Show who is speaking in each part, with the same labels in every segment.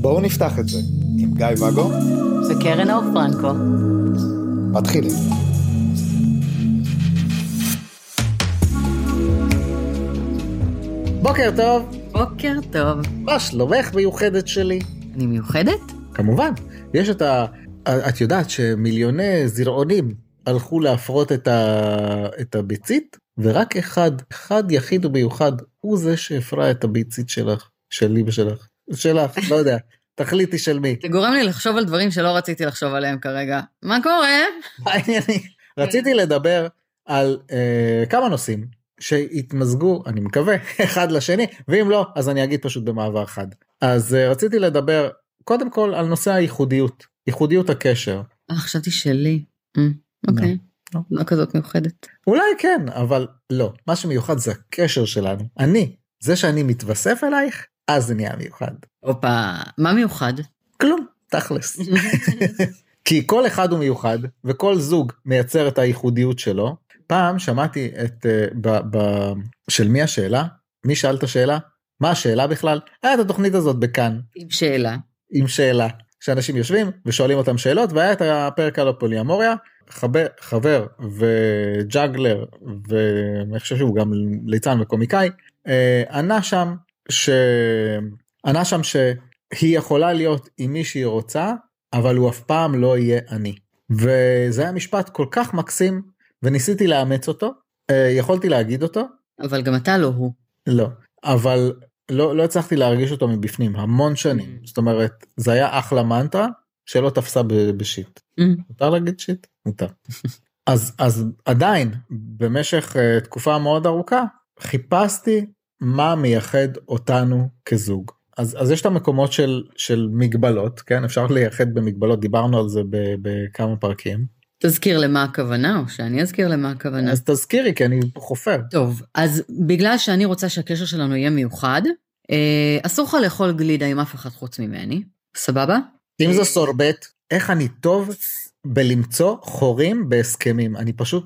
Speaker 1: בואו נפתח את זה עם גיא ואגו
Speaker 2: וקרן אור פרנקו.
Speaker 1: מתחילים. בוקר טוב,
Speaker 2: בוקר טוב.
Speaker 1: מה שלומך מיוחדת שלי?
Speaker 2: אני מיוחדת?
Speaker 1: כמובן, יש את ה... את יודעת שמיליוני זרעונים הלכו להפרות את, ה... את הביצית, ורק אחד, אחד יחיד ומיוחד, הוא זה שהפרה את הביצית שלך, שלי ושלך. שלך, לא יודע, תחליטי של מי.
Speaker 2: זה גורם לי לחשוב על דברים שלא רציתי לחשוב עליהם כרגע. מה קורה?
Speaker 1: רציתי לדבר על אה, כמה נושאים שהתמזגו, אני מקווה, אחד לשני, ואם לא, אז אני אגיד פשוט במעבר חד. אז אה, רציתי לדבר קודם כל על נושא הייחודיות, ייחודיות הקשר.
Speaker 2: אה, חשבתי שלי. אה, אוקיי.
Speaker 1: לא.
Speaker 2: לא כזאת מיוחדת.
Speaker 1: אולי כן, אבל לא. מה שמיוחד זה הקשר שלנו. אני, זה שאני מתווסף אלייך, אז זה נהיה מיוחד.
Speaker 2: הופה, מה מיוחד?
Speaker 1: כלום, תכלס. כי כל אחד הוא מיוחד, וכל זוג מייצר את הייחודיות שלו. פעם שמעתי את... אה, ב, ב, של מי השאלה? מי שאל את השאלה? מה השאלה בכלל? היה את התוכנית הזאת בכאן,
Speaker 2: עם שאלה.
Speaker 1: עם שאלה. שאנשים יושבים ושואלים אותם שאלות, והיה את הפרק על הפוליאמוריה. חבר, חבר וג'אגלר, ואני חושב שהוא גם ליצן וקומיקאי, אה, ענה שם ש... ענה שם שהיא יכולה להיות עם מי שהיא רוצה, אבל הוא אף פעם לא יהיה אני. וזה היה משפט כל כך מקסים, וניסיתי לאמץ אותו, אה, יכולתי להגיד אותו,
Speaker 2: אבל גם אתה לא הוא.
Speaker 1: לא, אבל לא, לא הצלחתי להרגיש אותו מבפנים, המון שנים. זאת אומרת, זה היה אחלה מנטרה שלא תפסה בשיט.
Speaker 2: Mm.
Speaker 1: מותר להגיד שיט? מותר. אז, אז עדיין, במשך uh, תקופה מאוד ארוכה, חיפשתי מה מייחד אותנו כזוג. אז, אז יש את המקומות של, של מגבלות, כן? אפשר לייחד במגבלות, דיברנו על זה ב- בכמה פרקים.
Speaker 2: תזכיר למה הכוונה, או שאני אזכיר למה הכוונה.
Speaker 1: אז תזכירי, כי אני חופר.
Speaker 2: טוב, אז בגלל שאני רוצה שהקשר שלנו יהיה מיוחד, אה, אסור לך לאכול גלידה עם אף אחד חוץ ממני, סבבה?
Speaker 1: אם זה סורבט, איך אני טוב בלמצוא חורים בהסכמים. אני פשוט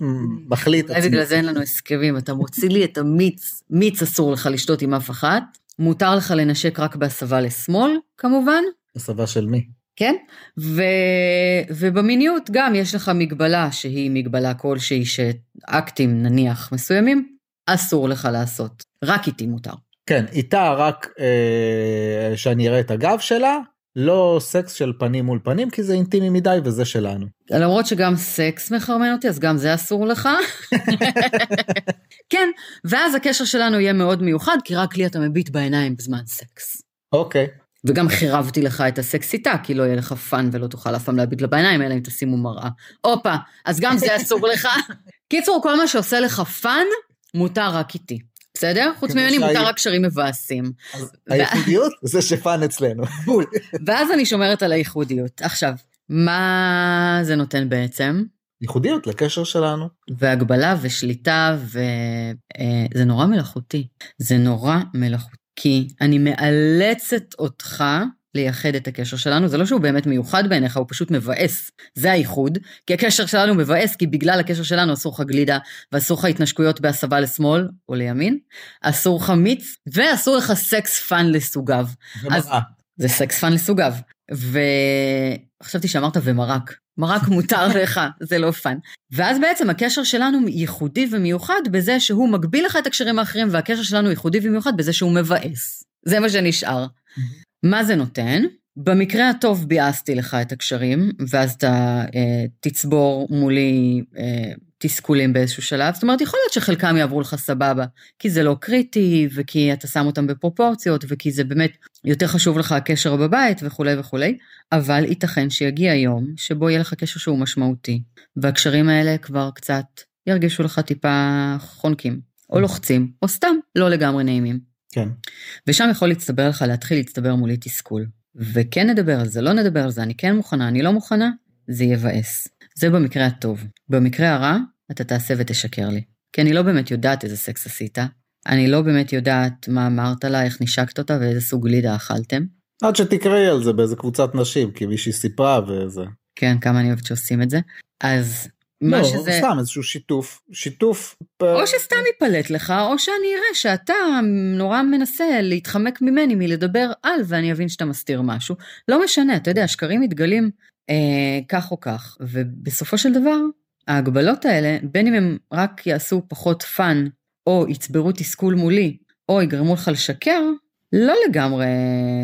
Speaker 1: מחליט
Speaker 2: אולי בגלל זה אין לנו הסכמים, אתה מוציא לי את המיץ, מיץ אסור לך לשתות עם אף אחת, מותר לך לנשק רק בהסבה לשמאל, כמובן,
Speaker 1: הסבה של מי?
Speaker 2: כן? ו... ובמיניות גם יש לך מגבלה שהיא מגבלה כלשהי שאקטים נניח מסוימים, אסור לך לעשות, רק איתי מותר.
Speaker 1: כן, איתה רק אה, שאני אראה את הגב שלה, לא סקס של פנים מול פנים, כי זה אינטימי מדי וזה שלנו.
Speaker 2: למרות שגם סקס מחרמן אותי, אז גם זה אסור לך. כן, ואז הקשר שלנו יהיה מאוד מיוחד, כי רק לי אתה מביט בעיניים בזמן סקס.
Speaker 1: אוקיי.
Speaker 2: וגם חירבתי לך את הסקס איתה, כי לא יהיה לך fun ולא תוכל אף פעם להביט לה בעיניים, אלא אם תשימו מראה. הופה, אז גם זה אסור לך. קיצור, כל מה שעושה לך fun, מותר רק איתי. בסדר? חוץ
Speaker 1: כמו
Speaker 2: ממני מותר רק קשרים מבאסים.
Speaker 1: הייחודיות זה ש fun אצלנו. בול.
Speaker 2: ואז אני שומרת על הייחודיות. עכשיו, מה זה נותן בעצם?
Speaker 1: ייחודיות לקשר שלנו.
Speaker 2: והגבלה ושליטה, וזה נורא מלאכותי. זה נורא מלאכותי. כי אני מאלצת אותך לייחד את הקשר שלנו, זה לא שהוא באמת מיוחד בעיניך, הוא פשוט מבאס. זה הייחוד, כי הקשר שלנו מבאס, כי בגלל הקשר שלנו אסור לך גלידה, ואסור לך התנשקויות בהסבה לשמאל או לימין, אסור לך מיץ, ואסור לך סקס fun לסוגיו. אז-. זה סקס fun לסוגיו. וחשבתי שאמרת ומרק. מרק מותר לך, זה לא fun. ואז בעצם הקשר שלנו ייחודי ומיוחד בזה שהוא מגביל לך את הקשרים האחרים, והקשר שלנו ייחודי ומיוחד בזה שהוא מבאס. זה מה שנשאר. מה זה נותן? במקרה הטוב ביאסתי לך את הקשרים, ואז אתה אה, תצבור מולי אה, תסכולים באיזשהו שלב. זאת אומרת, יכול להיות שחלקם יעברו לך סבבה, כי זה לא קריטי, וכי אתה שם אותם בפרופורציות, וכי זה באמת יותר חשוב לך הקשר בבית וכולי וכולי, אבל ייתכן שיגיע יום שבו יהיה לך קשר שהוא משמעותי, והקשרים האלה כבר קצת ירגישו לך טיפה חונקים, או לוחצים, או סתם לא לגמרי נעימים.
Speaker 1: כן.
Speaker 2: ושם יכול להצטבר לך, להתחיל להצטבר מולי תסכול. וכן נדבר על זה, לא נדבר על זה, אני כן מוכנה, אני לא מוכנה, זה יבאס. זה במקרה הטוב. במקרה הרע, אתה תעשה ותשקר לי. כי אני לא באמת יודעת איזה סקס עשית, אני לא באמת יודעת מה אמרת לה, איך נשקת אותה ואיזה סוג גלידה אכלתם.
Speaker 1: עד שתקראי על זה באיזה קבוצת נשים, כי מישהי סיפרה וזה.
Speaker 2: כן, כמה אני אוהבת שעושים את זה. אז
Speaker 1: מה לא, שזה... סתם איזשהו שיתוף, שיתוף.
Speaker 2: או שסתם ייפלט לך, או שאני אראה שאתה נורא מנסה להתחמק ממני מלדבר על, ואני אבין שאתה מסתיר משהו. לא משנה, אתה יודע, שקרים מתגלים אה, כך או כך, ובסופו של דבר, ההגבלות האלה, בין אם הם רק יעשו פחות fun, או יצברו תסכול מולי, או יגרמו לך לשקר, לא לגמרי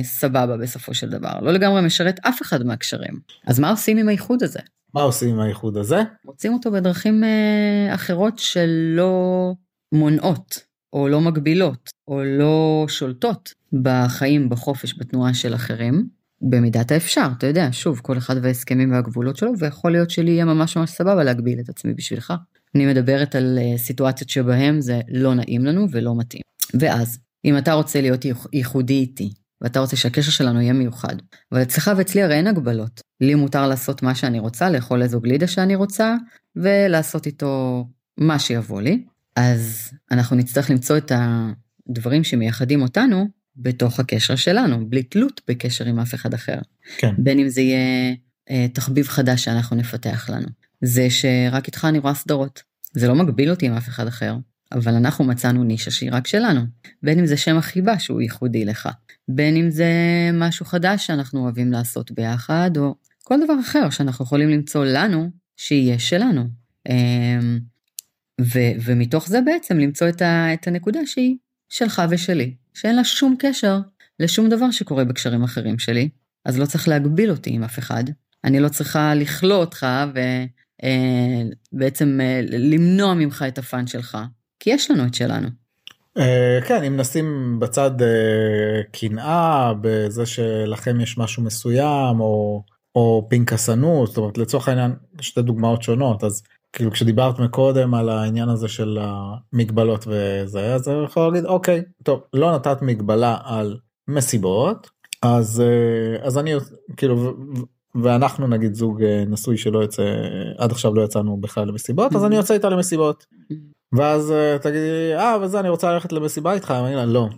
Speaker 2: סבבה בסופו של דבר, לא לגמרי משרת אף אחד מהקשרים. אז מה עושים עם הייחוד הזה?
Speaker 1: מה עושים עם האיחוד הזה?
Speaker 2: מוצאים אותו בדרכים אה, אחרות שלא מונעות, או לא מגבילות, או לא שולטות בחיים, בחופש, בתנועה של אחרים. במידת האפשר, אתה יודע, שוב, כל אחד וההסכמים והגבולות שלו, ויכול להיות שלי יהיה ממש ממש סבבה להגביל את עצמי בשבילך. אני מדברת על אה, סיטואציות שבהן זה לא נעים לנו ולא מתאים. ואז, אם אתה רוצה להיות ייחודי איתי, ואתה רוצה שהקשר שלנו יהיה מיוחד, אבל אצלך ואצלי הרי אין הגבלות. לי מותר לעשות מה שאני רוצה, לאכול איזו גלידה שאני רוצה, ולעשות איתו מה שיבוא לי. אז אנחנו נצטרך למצוא את הדברים שמייחדים אותנו בתוך הקשר שלנו, בלי תלות בקשר עם אף אחד אחר.
Speaker 1: כן.
Speaker 2: בין אם זה יהיה אה, תחביב חדש שאנחנו נפתח לנו. זה שרק איתך אני רואה סדרות. זה לא מגביל אותי עם אף אחד אחר, אבל אנחנו מצאנו נישה שהיא רק שלנו. בין אם זה שם החיבה שהוא ייחודי לך, בין אם זה משהו חדש שאנחנו אוהבים לעשות ביחד, או כל דבר אחר שאנחנו יכולים למצוא לנו שיהיה שלנו. אמ, ו- ומתוך זה בעצם למצוא את, ה- את הנקודה שהיא שלך ושלי, שאין לה שום קשר לשום דבר שקורה בקשרים אחרים שלי, אז לא צריך להגביל אותי עם אף אחד. אני לא צריכה לכלוא אותך ובעצם אה, אה, למנוע ממך את הפאן שלך, כי יש לנו את שלנו.
Speaker 1: אה, כן אם נשים בצד קנאה בזה שלכם יש משהו מסוים או או פנקסנות זאת אומרת לצורך העניין שתי דוגמאות שונות אז כאילו כשדיברת מקודם על העניין הזה של המגבלות וזה אז אני יכול להגיד אוקיי טוב לא נתת מגבלה על מסיבות אז אז אני כאילו ואנחנו נגיד זוג נשוי שלא יוצא עד עכשיו לא יצאנו בכלל למסיבות אז אני יוצא איתה למסיבות ואז תגידי אה וזה אני רוצה ללכת למסיבה איתך אני אומר לא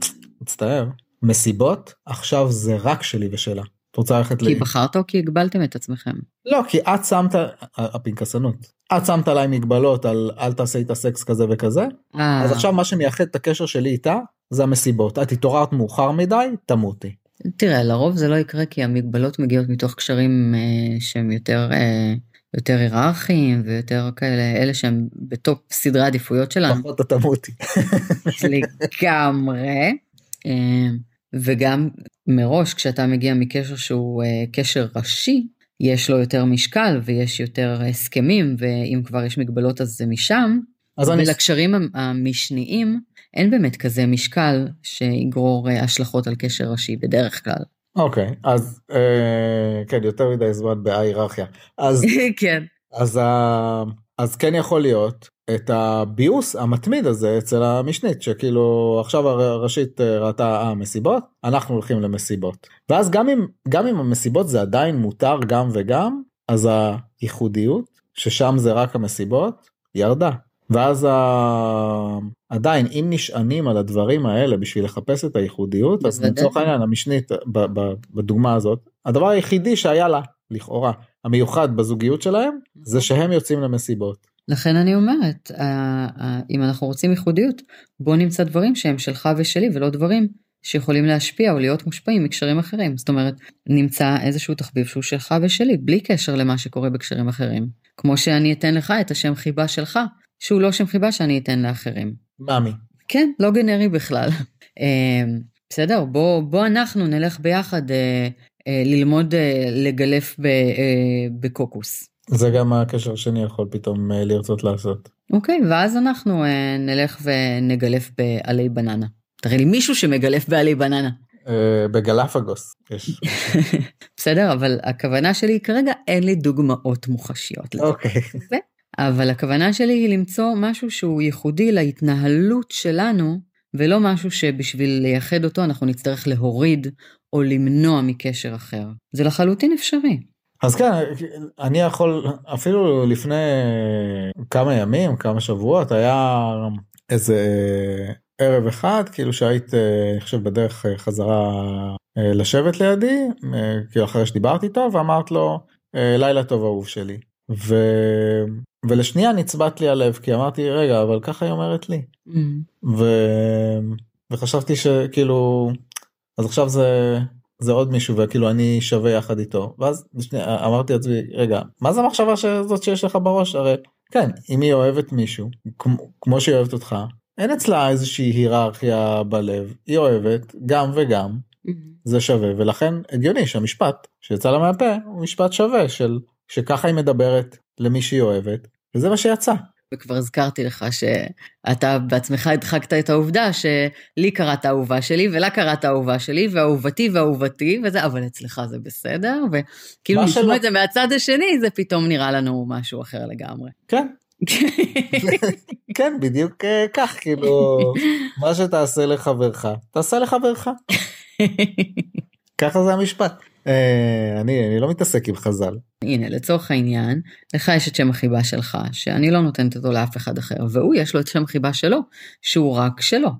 Speaker 1: מצטער מסיבות עכשיו זה רק שלי ושלה. את רוצה ללכת
Speaker 2: כי בחרת או כי הגבלתם את עצמכם?
Speaker 1: לא כי את שמת הפנקסנות את שמת עליי מגבלות על אל תעשה איתה סקס כזה וכזה אז עכשיו מה שמייחד את הקשר שלי איתה זה המסיבות את התעוררת מאוחר מדי תמותי.
Speaker 2: תראה לרוב זה לא יקרה כי המגבלות מגיעות מתוך קשרים אה, שהם יותר אה, יותר היררכיים ויותר כאלה אלה שהם בטופ סדרי עדיפויות שלנו.
Speaker 1: פחות אתה תמותי.
Speaker 2: לגמרי. אה, וגם מראש כשאתה מגיע מקשר שהוא אה, קשר ראשי, יש לו יותר משקל ויש יותר הסכמים, ואם כבר יש מגבלות אז זה משם. אז ולקשרים אני... המשניים אין באמת כזה משקל שיגרור אה, השלכות על קשר ראשי בדרך כלל.
Speaker 1: אוקיי, okay, אז אה, כן, יותר מדי זמן בהיררכיה. אז,
Speaker 2: כן.
Speaker 1: אז, אה, אז כן יכול להיות את הביוס המתמיד הזה אצל המשנית שכאילו עכשיו הראשית אה, ראתה אה, מסיבות אנחנו הולכים למסיבות ואז גם אם גם אם המסיבות זה עדיין מותר גם וגם אז הייחודיות ששם זה רק המסיבות ירדה ואז ה... עדיין אם נשענים על הדברים האלה בשביל לחפש את הייחודיות אז לצורך העניין המשנית בדוגמה הזאת הדבר היחידי שהיה לה לכאורה המיוחד בזוגיות שלהם זה שהם יוצאים למסיבות.
Speaker 2: לכן אני אומרת, אם אנחנו רוצים ייחודיות, בוא נמצא דברים שהם שלך ושלי ולא דברים שיכולים להשפיע או להיות מושפעים מקשרים אחרים. זאת אומרת, נמצא איזשהו תחביב שהוא שלך ושלי, בלי קשר למה שקורה בקשרים אחרים. כמו שאני אתן לך את השם חיבה שלך, שהוא לא שם חיבה שאני אתן לאחרים.
Speaker 1: מאמי.
Speaker 2: כן, לא גנרי בכלל. אה, בסדר, בוא, בוא אנחנו נלך ביחד אה, אה, ללמוד לגלף בקוקוס.
Speaker 1: זה גם הקשר שאני יכול פתאום אה, לרצות לעשות.
Speaker 2: אוקיי, okay, ואז אנחנו אה, נלך ונגלף בעלי בננה. תראה לי מישהו שמגלף בעלי בננה.
Speaker 1: אה, בגלפגוס יש.
Speaker 2: בסדר, אבל הכוונה שלי כרגע אין לי דוגמאות מוחשיות.
Speaker 1: אוקיי.
Speaker 2: אבל הכוונה שלי היא למצוא משהו שהוא ייחודי להתנהלות שלנו, ולא משהו שבשביל לייחד אותו אנחנו נצטרך להוריד או למנוע מקשר אחר. זה לחלוטין אפשרי.
Speaker 1: אז כן, אני יכול, אפילו לפני כמה ימים, כמה שבועות, היה איזה ערב אחד, כאילו שהיית, אני חושב, בדרך חזרה אה, לשבת לידי, אה, כאילו אחרי שדיברתי איתו, ואמרת לו, אה, לילה טוב אהוב שלי. ולשנייה נצבט לי הלב כי אמרתי רגע אבל ככה היא אומרת לי.
Speaker 2: Mm.
Speaker 1: ו... וחשבתי שכאילו אז עכשיו זה זה עוד מישהו וכאילו אני שווה יחד איתו. ואז בשנייה, אמרתי לעצמי רגע מה זה המחשבה שזאת שיש לך בראש? הרי כן אם היא אוהבת מישהו כמו, כמו שהיא אוהבת אותך אין אצלה איזושהי היררכיה בלב. היא אוהבת גם וגם.
Speaker 2: Mm.
Speaker 1: זה שווה ולכן הגיוני שהמשפט שיצא לה מהפה הוא משפט שווה של שככה היא מדברת למי שהיא אוהבת וזה מה שיצא.
Speaker 2: וכבר הזכרתי לך שאתה בעצמך הדחקת את העובדה שלי קראת האהובה שלי ולה קראת האהובה שלי ואהובתי ואהובתי וזה אבל אצלך זה בסדר וכאילו לשמוע
Speaker 1: שלא-
Speaker 2: את זה מהצד השני זה פתאום נראה לנו משהו אחר לגמרי.
Speaker 1: כן כן בדיוק אה, כך כאילו מה שתעשה לחברך תעשה לחברך ככה זה המשפט. אה, אני אני לא מתעסק עם חז"ל.
Speaker 2: הנה לצורך העניין לך יש את שם החיבה שלך שאני לא נותנת אותו לאף אחד אחר והוא יש לו את שם החיבה שלו שהוא רק שלו.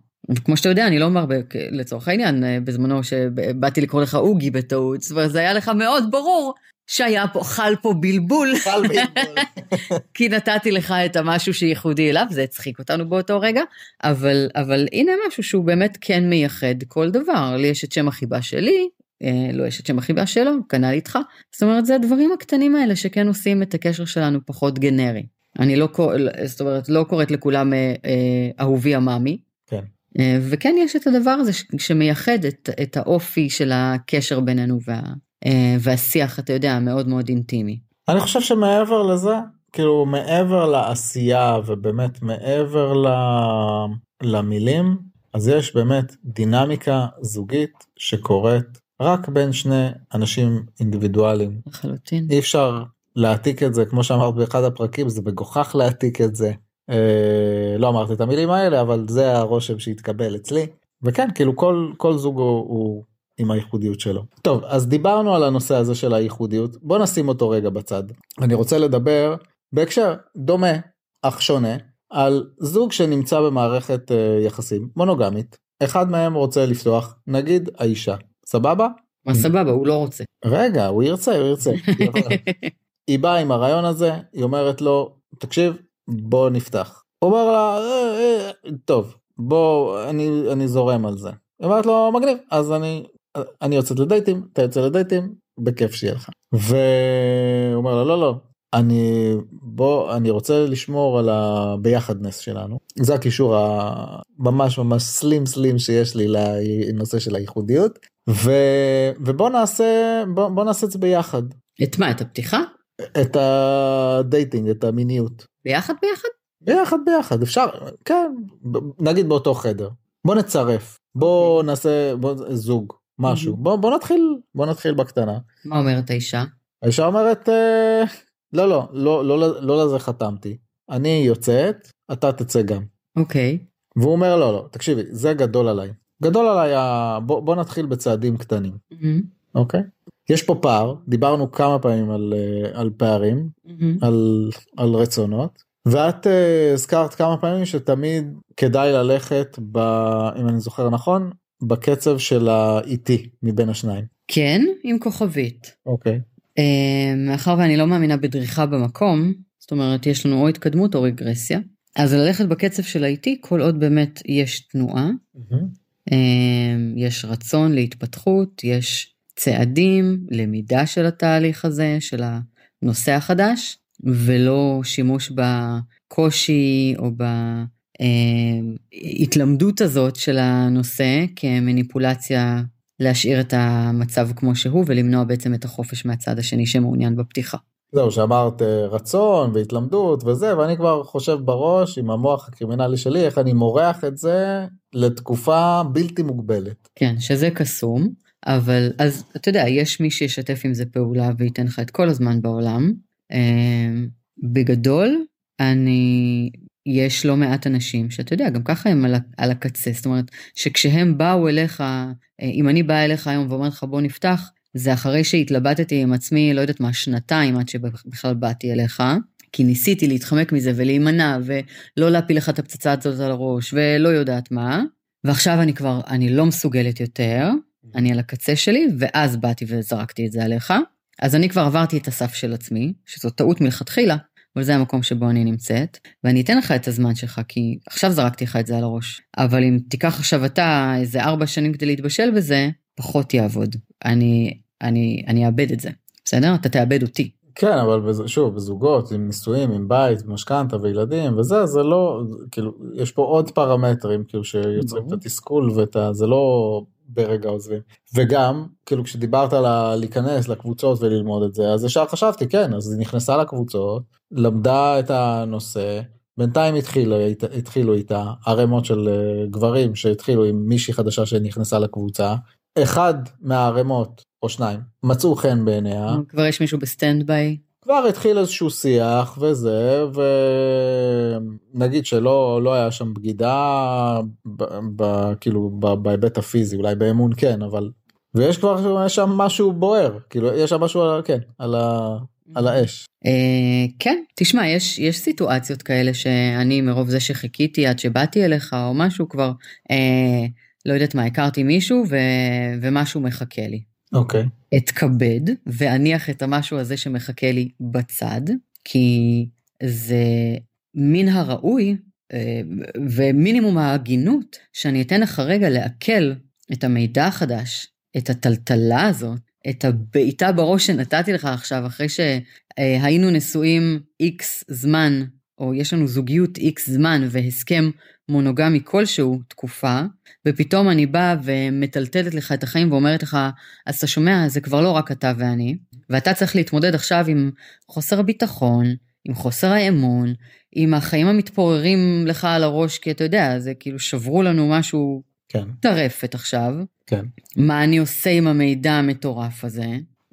Speaker 2: כמו שאתה יודע אני לא אומר לצורך העניין אה, בזמנו שבאתי לקרוא לך אוגי בטעות זאת אומרת, זה היה לך מאוד ברור שהיה פה חל פה בלבול כי נתתי לך את המשהו שייחודי אליו זה הצחיק אותנו באותו רגע אבל אבל הנה משהו שהוא באמת כן מייחד כל דבר לי יש את שם החיבה שלי לא יש את שם החיבה שלו כנ"ל איתך זאת אומרת זה הדברים הקטנים האלה שכן עושים את הקשר שלנו פחות גנרי. אני לא זאת אומרת לא קוראת לכולם אה, אה, אהובי עממי.
Speaker 1: כן.
Speaker 2: אה, וכן יש את הדבר הזה ש- שמייחד את, את האופי של הקשר בינינו וה, אה, והשיח אתה יודע מאוד מאוד אינטימי.
Speaker 1: אני חושב שמעבר לזה כאילו מעבר לעשייה ובאמת מעבר ל... למילים אז יש באמת דינמיקה זוגית שקורית רק בין שני אנשים אינדיבידואלים
Speaker 2: לחלוטין.
Speaker 1: אי אפשר להעתיק את זה כמו שאמרת באחד הפרקים זה מגוחך להעתיק את זה. אה, לא אמרתי את המילים האלה אבל זה הרושם שהתקבל אצלי וכן כאילו כל כל זוג הוא, הוא עם הייחודיות שלו. טוב אז דיברנו על הנושא הזה של הייחודיות בוא נשים אותו רגע בצד. אני רוצה לדבר בהקשר דומה אך שונה על זוג שנמצא במערכת אה, יחסים מונוגמית אחד מהם רוצה לפתוח נגיד האישה סבבה
Speaker 2: מה סבבה הוא לא רוצה.
Speaker 1: רגע הוא ירצה הוא ירצה. היא באה עם הרעיון הזה היא אומרת לו תקשיב בוא נפתח. הוא אומר לה "אה, אה, טוב בוא אני אני זורם על זה. היא אומרת לו מגניב אז אני אני יוצאת לדייטים אתה יוצא לדייטים בכיף שיהיה לך. והוא אומר לה לא לא אני בוא אני רוצה לשמור על הביחדנס שלנו זה הקישור הממש ממש slim slim שיש לי לנושא של הייחודיות ו, ובוא נעשה בוא, בוא נעשה את זה ביחד.
Speaker 2: את מה את הפתיחה?
Speaker 1: את ה dating את המיניות.
Speaker 2: ביחד ביחד?
Speaker 1: ביחד ביחד אפשר כן נגיד באותו חדר. בוא נצרף בוא נעשה בוא, זוג משהו. בוא בוא נתחיל בוא נתחיל בקטנה.
Speaker 2: מה אומרת האישה?
Speaker 1: האישה אומרת אה, לא לא לא לא לא לזה חתמתי. אני יוצאת אתה תצא גם.
Speaker 2: אוקיי.
Speaker 1: והוא אומר לא לא תקשיבי זה גדול עליי גדול עליי ה- בוא, בוא נתחיל בצעדים קטנים
Speaker 2: מהמם,
Speaker 1: אוקיי יש פה פער דיברנו כמה פעמים על, אה, על פערים
Speaker 2: מהמם.
Speaker 1: על, על רצונות ואת אה, הזכרת כמה פעמים שתמיד כדאי ללכת ב, אם אני זוכר נכון בקצב של האיטי מבין השניים.
Speaker 2: כן עם כוכבית.
Speaker 1: אוקיי.
Speaker 2: אה, מאחר ואני לא מאמינה בדריכה במקום זאת אומרת יש לנו או התקדמות או רגרסיה אז ללכת בקצב של האיטי כל עוד באמת יש תנועה אה, יש רצון להתפתחות יש צעדים למידה של התהליך הזה של הנושא החדש ולא שימוש בקושי או בהתלמדות הזאת של הנושא כמניפולציה להשאיר את המצב כמו שהוא ולמנוע בעצם את החופש מהצד השני שמעוניין בפתיחה.
Speaker 1: זהו שאמרת אה, רצון והתלמדות וזה ואני כבר חושב בראש עם המוח הקרימינלי שלי איך אני מורח את זה לתקופה בלתי מוגבלת.
Speaker 2: כן, שזה קסום, אבל אז אתה יודע, יש מי שישתף עם זה פעולה וייתן לך את כל הזמן בעולם. אה, בגדול, אני, יש לא מעט אנשים שאתה יודע, גם ככה הם על, על הקצה, זאת אומרת, שכשהם באו אליך, אה, אם אני באה אליך היום ואומרת לך בוא נפתח, זה אחרי שהתלבטתי עם עצמי, לא יודעת מה, שנתיים עד שבכלל באתי אליך. כי ניסיתי להתחמק מזה ולהימנע ולא להפיל לך את הפצצה הזאת על הראש ולא יודעת מה. ועכשיו אני כבר, אני לא מסוגלת יותר, אני על הקצה שלי, ואז באתי וזרקתי את זה עליך. אז אני כבר עברתי את הסף של עצמי, שזו טעות מלכתחילה, אבל זה המקום שבו אני נמצאת, ואני אתן לך את הזמן שלך, כי עכשיו זרקתי לך את זה על הראש. אבל אם תיקח עכשיו אתה איזה ארבע שנים כדי להתבשל בזה, פחות יעבוד. אני, אני, אני אאבד את זה, בסדר? אתה תאבד אותי.
Speaker 1: כן אבל שוב בזוגות עם נישואים עם בית משכנתה וילדים וזה זה לא כאילו יש פה עוד פרמטרים כאילו שיוצרים את התסכול ואת ה... זה לא ברגע עוזבים וגם כאילו כשדיברת על להיכנס לקבוצות וללמוד את זה אז ישר חשבתי כן אז היא נכנסה לקבוצות למדה את הנושא בינתיים התחילו, התחילו איתה ערימות של אה, גברים שהתחילו עם מישהי חדשה שנכנסה לקבוצה אחד מהערימות או שניים מצאו חן בעיניה.
Speaker 2: כבר יש מישהו ב stand by.
Speaker 1: כבר התחיל איזשהו שיח וזה ונגיד שלא לא היה שם בגידה ב, ב, כאילו בהיבט הפיזי אולי באמון כן אבל ויש כבר יש שם משהו בוער כאילו יש שם משהו כן על, ה, על האש.
Speaker 2: אה, כן תשמע יש יש סיטואציות כאלה שאני מרוב זה שחיכיתי עד שבאתי אליך או משהו כבר אה, לא יודעת מה הכרתי מישהו ו, ומשהו מחכה לי.
Speaker 1: אוקיי. Okay.
Speaker 2: אתכבד ואניח את המשהו הזה שמחכה לי בצד, כי זה מן הראוי אה, ומינימום ההגינות שאני אתן לך רגע לעכל את המידע החדש, את הטלטלה הזאת, את הבעיטה בראש שנתתי לך עכשיו אחרי שהיינו נשואים איקס זמן, או יש לנו זוגיות איקס זמן והסכם מונוגמי כלשהו תקופה, ופתאום אני באה ומטלטלת לך את החיים ואומרת לך, אז אתה שומע, זה כבר לא רק אתה ואני, ואתה צריך להתמודד עכשיו עם חוסר הביטחון, עם חוסר האמון, עם החיים המתפוררים לך על הראש, כי אתה יודע, זה כאילו שברו לנו משהו
Speaker 1: כן.
Speaker 2: טרפת עכשיו.
Speaker 1: כן.
Speaker 2: מה אני עושה עם המידע המטורף הזה?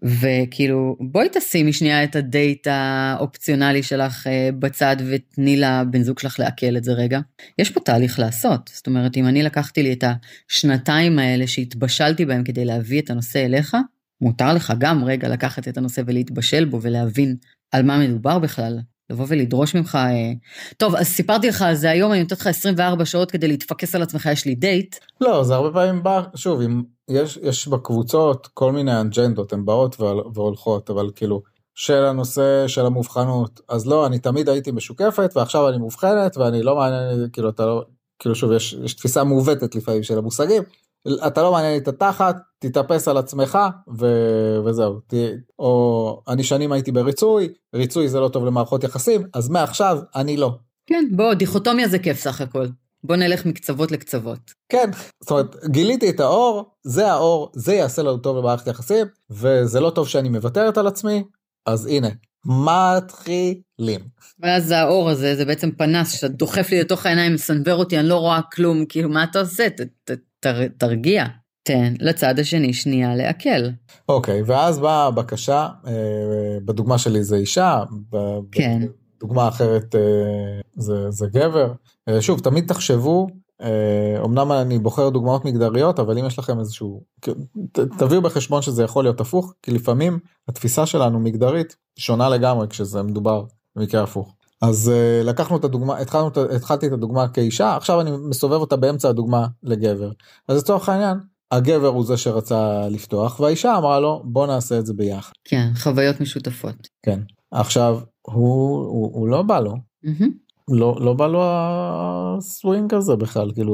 Speaker 2: וכאילו בואי תשימי שנייה את הדייט האופציונלי שלך אה, בצד ותני לבן זוג שלך לעכל את זה רגע. יש פה תהליך לעשות זאת אומרת אם אני לקחתי לי את השנתיים האלה שהתבשלתי בהם כדי להביא את הנושא אליך מותר לך גם רגע לקחת את הנושא ולהתבשל בו ולהבין על מה מדובר בכלל לבוא ולדרוש ממך, אה, טוב, אז סיפרתי לך על זה היום, אני נותנת לך 24 שעות כדי להתפקס על עצמך, יש לי דייט.
Speaker 1: לא, זה הרבה פעמים בא, שוב, אם יש, יש בקבוצות כל מיני אנג'נדות, הן באות והולכות, אבל כאילו, של הנושא של המובחנות, אז לא, אני תמיד הייתי משוקפת, ועכשיו אני מובחנת, ואני לא מעניין, כאילו, אתה לא, כאילו, שוב, יש, יש תפיסה מעוותת לפעמים של המושגים, אתה לא מעניין לי את התחת, תתאפס על עצמך ו... וזהו. ת... או אני שנים הייתי בריצוי, ריצוי זה לא טוב למערכות יחסים, אז מעכשיו אני לא.
Speaker 2: כן, בוא, דיכוטומיה זה כיף סך הכל. בוא נלך מקצוות לקצוות.
Speaker 1: כן, זאת אומרת, גיליתי את האור, זה האור, זה יעשה לנו טוב למערכת יחסים, וזה לא טוב שאני מוותרת על עצמי, אז הנה, מתחילים.
Speaker 2: ואז האור הזה זה בעצם פנס שאתה דוחף לי לתוך העיניים, מסנוור אותי, אני לא רואה כלום, כאילו מה אתה עושה? ת, ת, תר, תרגיע. תן לצד השני שנייה לעכל.
Speaker 1: אוקיי, ואז באה הבקשה, אה, בדוגמה שלי זה אישה,
Speaker 2: כן.
Speaker 1: בדוגמה אחרת אה, זה, זה גבר. אה, שוב, תמיד תחשבו, אמנם אני בוחר דוגמאות מגדריות, אבל אם יש לכם איזשהו, ת, תביאו בחשבון שזה יכול להיות הפוך, כי לפעמים התפיסה שלנו מגדרית שונה לגמרי כשזה מדובר במקרה הפוך. אז uh, לקחנו את הדוגמה, התחלנו, התחלתי את הדוגמה כאישה, עכשיו אני מסובב אותה באמצע הדוגמה לגבר. אז לצורך העניין, הגבר הוא זה שרצה לפתוח, והאישה אמרה לו בוא נעשה את זה ביחד.
Speaker 2: כן, חוויות משותפות.
Speaker 1: כן. עכשיו, הוא, הוא, הוא לא בא לו. Mm-hmm. לא, לא בא לו הסווינג הזה בכלל, כאילו...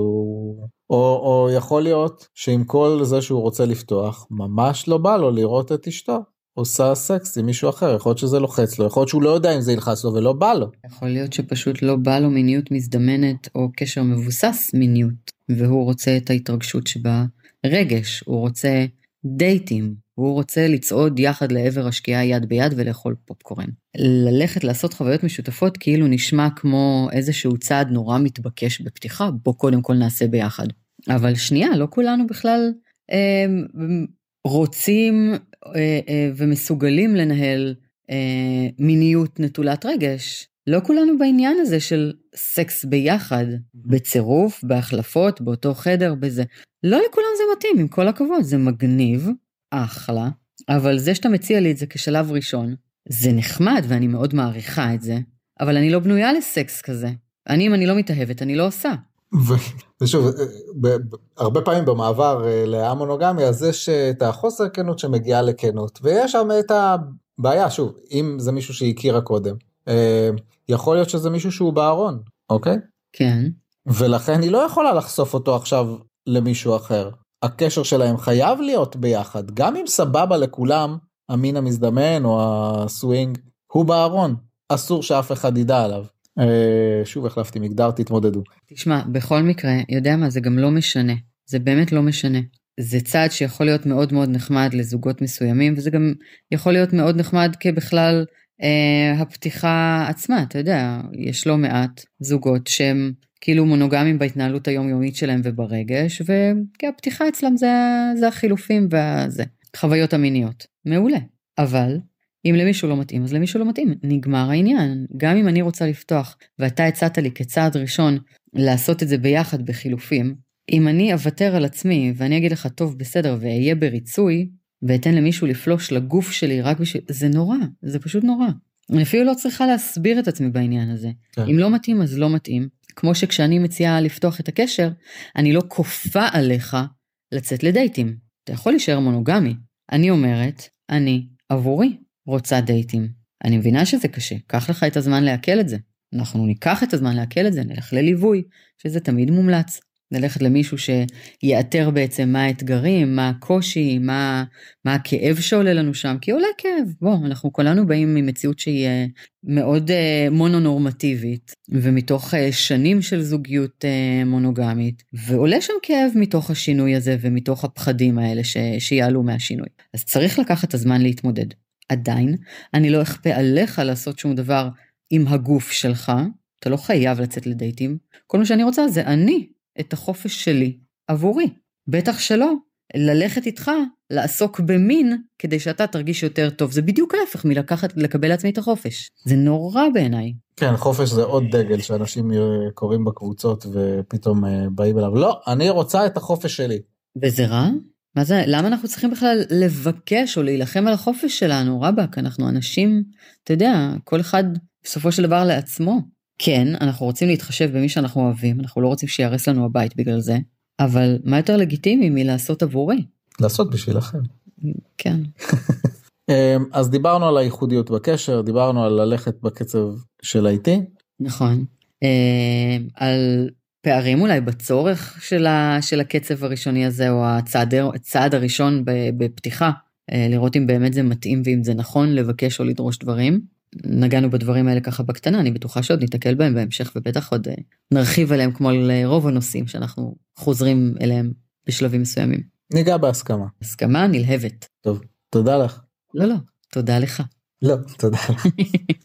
Speaker 1: או, או יכול להיות שעם כל זה שהוא רוצה לפתוח, ממש לא בא לו לראות את אשתו. עושה סקס עם מישהו אחר, יכול להיות שזה לוחץ לו, יכול להיות שהוא לא יודע אם זה ילחץ לו ולא בא לו.
Speaker 2: יכול להיות שפשוט לא בא לו מיניות מזדמנת או קשר מבוסס מיניות, והוא רוצה את ההתרגשות שבה רגש, הוא רוצה דייטים, הוא רוצה לצעוד יחד לעבר השקיעה יד ביד ולאכול פופקורן. ללכת לעשות חוויות משותפות כאילו נשמע כמו איזשהו צעד נורא מתבקש בפתיחה, בוא קודם כל נעשה ביחד. אבל שנייה, לא כולנו בכלל אה, רוצים אה, אה, ומסוגלים לנהל אה, מיניות נטולת רגש. לא כולנו בעניין הזה של סקס ביחד, בצירוף, בהחלפות, באותו חדר, בזה. לא לכולם זה מתאים, עם כל הכבוד, זה מגניב, אחלה, אבל זה שאתה מציע לי את זה כשלב ראשון, זה נחמד ואני מאוד מעריכה את זה, אבל אני לא בנויה לסקס כזה. אני, אם אני לא מתאהבת, אני לא עושה.
Speaker 1: ושוב, הרבה פעמים במעבר אה, להמונוגמיה, אז יש את החוסר כנות שמגיעה לכנות, ויש שם את הבעיה, שוב, אם זה מישהו שהיא הכירה קודם, אה, יכול להיות שזה מישהו שהוא בארון, אוקיי?
Speaker 2: כן.
Speaker 1: ולכן היא לא יכולה לחשוף אותו עכשיו למישהו אחר. הקשר שלהם חייב להיות ביחד, גם אם סבבה לכולם המין המזדמן או הסווינג, הוא בארון, אסור שאף אחד ידע עליו. אה, שוב החלפתי מגדר, תתמודדו.
Speaker 2: תשמע, בכל מקרה, יודע מה, זה גם לא משנה. זה באמת לא משנה. זה צעד שיכול להיות מאוד מאוד נחמד לזוגות מסוימים, וזה גם יכול להיות מאוד נחמד כבכלל אה, הפתיחה עצמה, אתה יודע, יש לא מעט זוגות שהם כאילו מונוגמים בהתנהלות היומיומית שלהם וברגש, והפתיחה אצלם זה, זה החילופים והזה, חוויות המיניות. מעולה. אבל אם למישהו לא מתאים, אז למישהו לא מתאים, נגמר העניין. גם אם אני רוצה לפתוח, ואתה הצעת לי כצעד ראשון לעשות את זה ביחד בחילופים, אם אני אוותר על עצמי ואני אגיד לך, טוב, בסדר, ואהיה בריצוי, ואתן למישהו לפלוש לגוף שלי רק בשביל... זה נורא, זה פשוט נורא. אני אפילו לא צריכה להסביר את עצמי בעניין הזה. כן. אם לא מתאים, אז לא מתאים. כמו שכשאני מציעה לפתוח את הקשר, אני לא כופה עליך לצאת לדייטים. אתה יכול להישאר מונוגמי. אני אומרת, אני, עבורי, רוצה דייטים. אני מבינה שזה קשה, קח לך את הזמן לעכל את זה. אנחנו ניקח את הזמן לעכל את זה, נלך לליווי, שזה תמיד מומלץ. ללכת למישהו שיאתר בעצם מה האתגרים, מה הקושי, מה, מה הכאב שעולה לנו שם, כי עולה כאב. בוא, אנחנו כולנו באים ממציאות שהיא אה, מאוד uh, מונונורמטיבית, ומתוך uh, שנים של זוגיות מונוגמית, ועולה שם כאב מתוך השינוי הזה ומתוך הפחדים האלה ש, שיעלו מהשינוי. אז צריך לקחת את הזמן להתמודד. עדיין, אני לא אכפה עליך לעשות שום דבר עם הגוף שלך, אתה לא חייב לצאת לדייטים. כל מה שאני רוצה זה אני את החופש שלי עבורי. בטח שלא, ללכת איתך, לעסוק במין, כדי שאתה תרגיש יותר טוב. זה בדיוק ההפך מלקחת, לקבל לעצמי את החופש. זה נורא בעיניי.
Speaker 1: כן, חופש זה עוד דגל שאנשים אה, קוראים בקבוצות ופתאום אה, באים אליו. לא, אני רוצה את החופש שלי.
Speaker 2: וזה רע? מה זה, למה אנחנו צריכים בכלל לבקש או להילחם על החופש שלנו? רבאק, אנחנו אנשים, אתה יודע, כל אחד בסופו של דבר לעצמו. כן, אנחנו רוצים להתחשב במי שאנחנו אוהבים, אנחנו לא רוצים שיהרס לנו הבית בגלל זה, אבל מה יותר לגיטימי מלעשות עבורי?
Speaker 1: לעשות בשבילכם.
Speaker 2: כן.
Speaker 1: אמ, אז דיברנו על הייחודיות בקשר, דיברנו על ללכת בקצב של האיטי.
Speaker 2: נכון. אמ, על פערים אולי בצורך של, ה, של הקצב הראשוני הזה, או הצעד, הצעד הראשון בפתיחה, אה, לראות אם באמת זה מתאים ואם זה נכון לבקש או לדרוש דברים. נגענו בדברים האלה ככה בקטנה, אני בטוחה שעוד ניתקל בהם בהמשך ובטח עוד אה, נרחיב עליהם כמו על אה, רוב הנושאים שאנחנו חוזרים אליהם בשלבים מסוימים.
Speaker 1: ניגע בהסכמה.
Speaker 2: הסכמה נלהבת.
Speaker 1: טוב, תודה לך.
Speaker 2: לא, לא, תודה לך.
Speaker 1: לא, תודה לך.